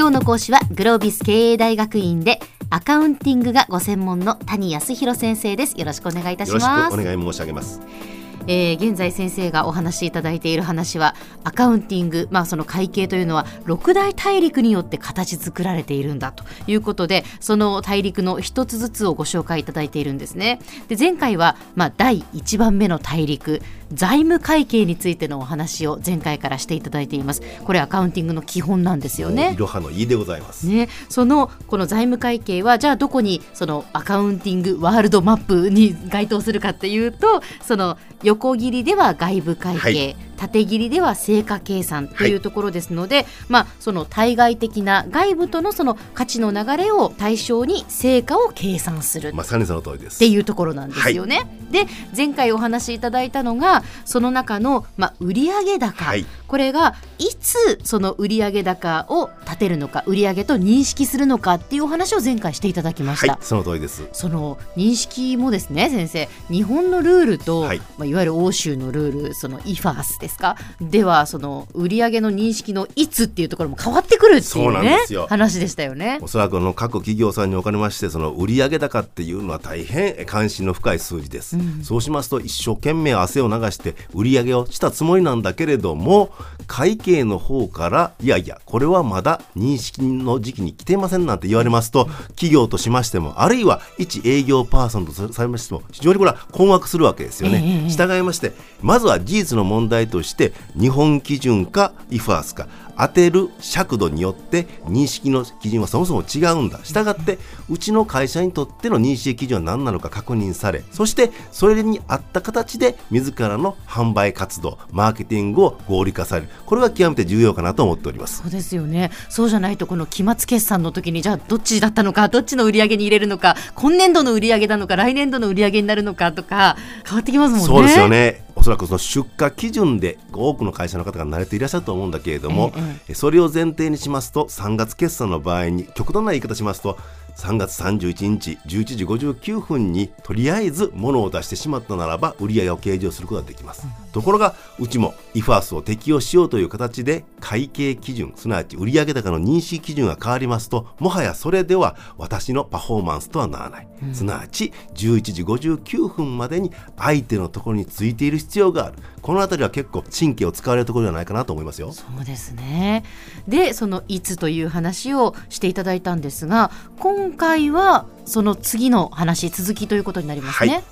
今日の講師はグロービス経営大学院でアカウンティングがご専門の谷康弘先生です。よろしくお願いいたします。よろしくお願い申し上げます。えー、現在先生がお話しいただいている話はアカウンティング、まあ、その会計というのは六大大陸によって形作られているんだということでその大陸の一つずつをご紹介いただいているんですね。で前回は、まあ、第1番目の大陸財務会計についてのお話を前回からしていただいています。これアカウンティングの基本なんですよね。いろはのいいでございます、ね、そのこの財務会計はじゃあどこにそのアカウンティングワールドマップに該当するかっていうとその横切りでは外部会計、はい。縦切りでは成果計算というところですので、はい、まあ、その対外的な外部とのその価値の流れを対象に成果を計算するまさにその通りです。っていうところなんですよね。はい、で前回お話しいただいたのがその中の、まあ、売上高、はい、これがいつその売上高を立てるのか売上と認識するのかっていうお話を前回していただきました。その通りです。その認識もですね先生日本のルールと、はい。まあ、いわゆる欧州のルールそのイファースですですか？ではその売上の認識のいつっていうところも変わってくるっていうね話でしたよね。おそらくの各企業さんにおかれましてその売上高っていうのは大変関心の深い数字です、うん、そうしますと一生懸命汗を流して売上をしたつもりなんだけれども会計の方からいやいやこれはまだ認識の時期に来ていませんなんて言われますと企業としましてもあるいは一営業パーソンとされましても非常にこれは困惑するわけですよね、えー、従いましてまずは事実の問題ととして日本基準か IFAS か当てる尺度によって認識の基準はそもそも違うんだ。したがってうちの会社にとっての認識基準は何なのか確認され、そしてそれに合った形で自らの販売活動、マーケティングを合理化される。これが極めて重要かなと思っております。そうですよね。そうじゃないとこの期末決算の時にじゃあどっちだったのか、どっちの売り上げに入れるのか、今年度の売り上げなのか、来年度の売り上げになるのかとか変わってきますもんね。そうですよね。おそらくその出荷基準で多くの会社の方が慣れていらっしゃると思うんだけれども、ええ、それを前提にしますと3月決算の場合に極端な言い方しますと3月31日11時59分にとりあえず物を出してしまったならば売上を計上することができます、うん、ところがうちも IFAS を適用しようという形で会計基準すなわち売上高の認識基準が変わりますともはやそれでは私のパフォーマンスとはならない、うん、すなわち11時59分までに相手のところについている必要がある。この辺りは結構神経を使われるところではないかなと思いますよ。そうですね。でそのいつという話をしていただいたんですが今回はその次の話続きということになりますね。はい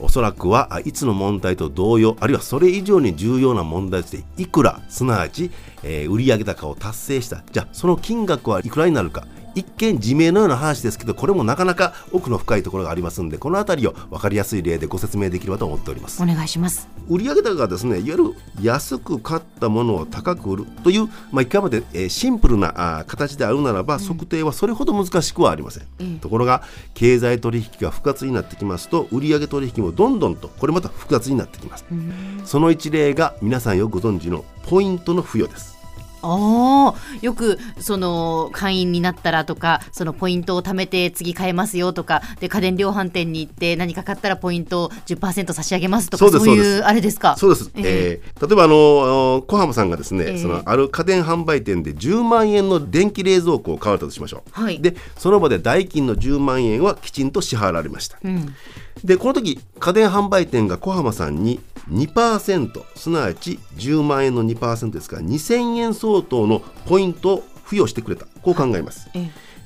おそらくはいつの問題と同様あるいはそれ以上に重要な問題としていくらすなわち、えー、売上高を達成した。じゃあその金額はいくらになるか。一見自明のような話ですけどこれもなかなか奥の深いところがありますんでこの辺りを分かりやすい例でご説明できればと思っております。お願いします。売上高がですねいわゆる安く買ったものを高く売るという、まあ、いかまで、えー、シンプルなあ形であるならば、測定はそれほど難しくはありません、うん、ところが経済取引が複雑になってきますと売上取引もどんどんとこれまた複雑になってきます、うん、その一例が皆さんよくご存知のポイントの付与ですあよくその会員になったらとかそのポイントを貯めて次買えますよとかで家電量販店に行って何か買ったらポイントを10%差し上げますとかそういうあれですか？そうです、えー、えー、例えばあの小浜さんがですね、えー、そのある家電販売店で10万円の電気冷蔵庫を買われたとしましょう、はい、でその場で代金の10万円はきちんと支払われました、うん。でこの時家電販売店が小浜さんに2%すなわち10万円の2%ですから2000円相当のポイントを付与してくれた。こう考えます。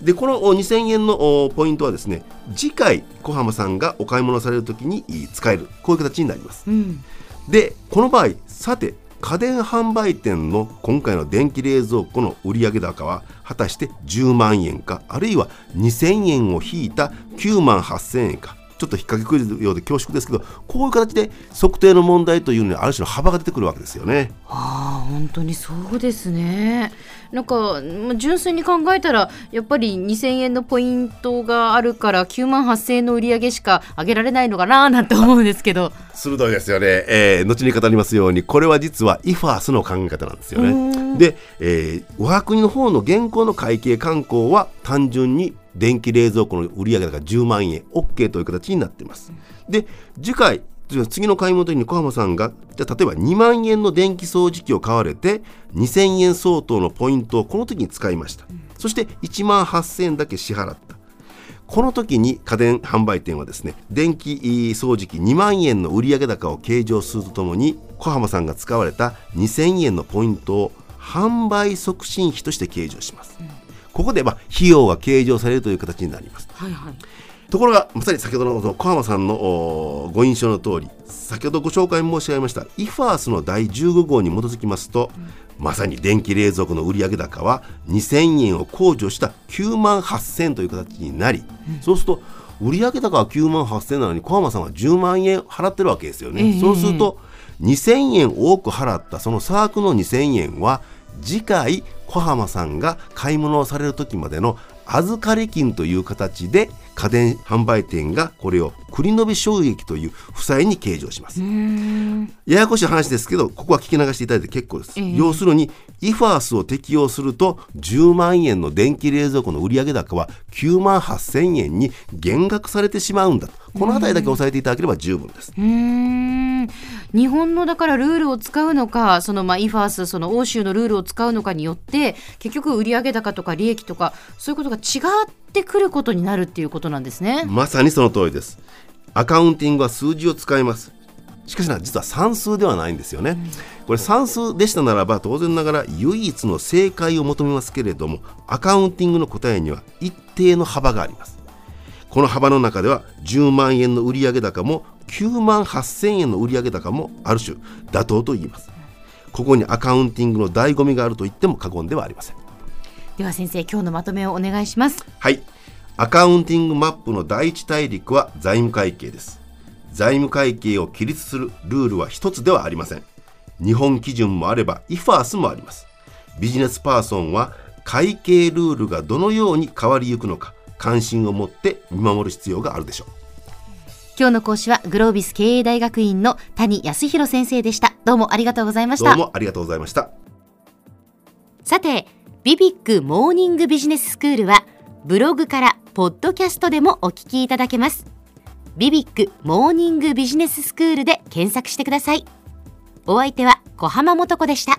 でこの2000円のポイントはですね次回小浜さんがお買い物される時に使える。こういう形になります。うん、でこの場合さて家電販売店の今回の電気冷蔵庫の売上高は果たして10万円かあるいは2000円を引いた9万8000円かちょっと引っ掛けクイズようで恐縮ですけどこういう形で測定の問題というのにある種の幅が出てくるわけですよね。ああ本当にそうですね。なんか純粋に考えたらやっぱり2000円のポイントがあるから9万8000円の売り上げしか上げられないのかななんて思うんですけど鋭いですよね、えー、後に語りますようにこれは実は IFAS の考え方なんですよねで、えー、我が国の方の現行の会計慣行は単純に電気冷蔵庫の売上高10万円。OK という形になっています。で次回次の買い物時に小浜さんがじゃ例えば2万円の電気掃除機を買われて2000円相当のポイントをこの時に使いました、そして1万8000円だけ支払った。この時に家電販売店はですね電気掃除機2万円の売上高を計上するとともに小浜さんが使われた2000円のポイントを販売促進費として計上します、うん、ここでまあ費用が計上されるという形になります、はいはい。ところがまさに先ほどの小浜さんのご印象の通り先ほどご紹介申し上げましたイファースの第15号に基づきますと、うん、まさに電気冷蔵庫の売上高は2000円を控除した9万8000という形になり、うん、そうすると売上高は9万8000なのに小浜さんは10万円払ってるわけですよね。えー、そうすると2000円多く払ったそのサークの2000円は次回小浜さんが買い物をされる時までの預かり金という形で家電販売店がこれを繰り延べ収益という負債に計上します。ややこしい話ですけどここは聞き流していただいて結構です、えー、要するにイファースを適用すると10万円の電気冷蔵庫の売上高は9万8000円に減額されてしまうんだと。この辺りだけ押さえていただければ十分です。日本のだからルールを使うのかそのまあイファースその欧州のルールを使うのかによって結局売上高とか利益とかそういうことが違ってくることになるっていうことなんですね。まさにその通りです。アカウンティングは数字を使います。しかしな実は算数ではないんですよね、これ算数でしたならば当然ながら唯一の正解を求めますけれどもアカウンティングの答えには一定の幅があります。この幅の中では10万円の売上高も9万8000円の売上高もある種妥当と言います。ここにアカウンティングの醍醐味があると言っても過言ではありませんでは先生今日のまとめをお願いします。はい。アカウンティングマップの第一大陸は財務会計です。財務会計を規律するルールは一つではありません。日本基準もあれば IFAS もあります。ビジネスパーソンは会計ルールがどのように変わりゆくのか関心を持って見守る必要があるでしょう。今日の講師はグロービス経営大学院の谷康弘先生でした。どうもありがとうございました。どうもありがとうございました。さてビビックモーニングビジネススクールはブログからポッドキャストでもお聞きいただけます。ビビックモーニングビジネススクールで検索してください。お相手は小浜もとこでした。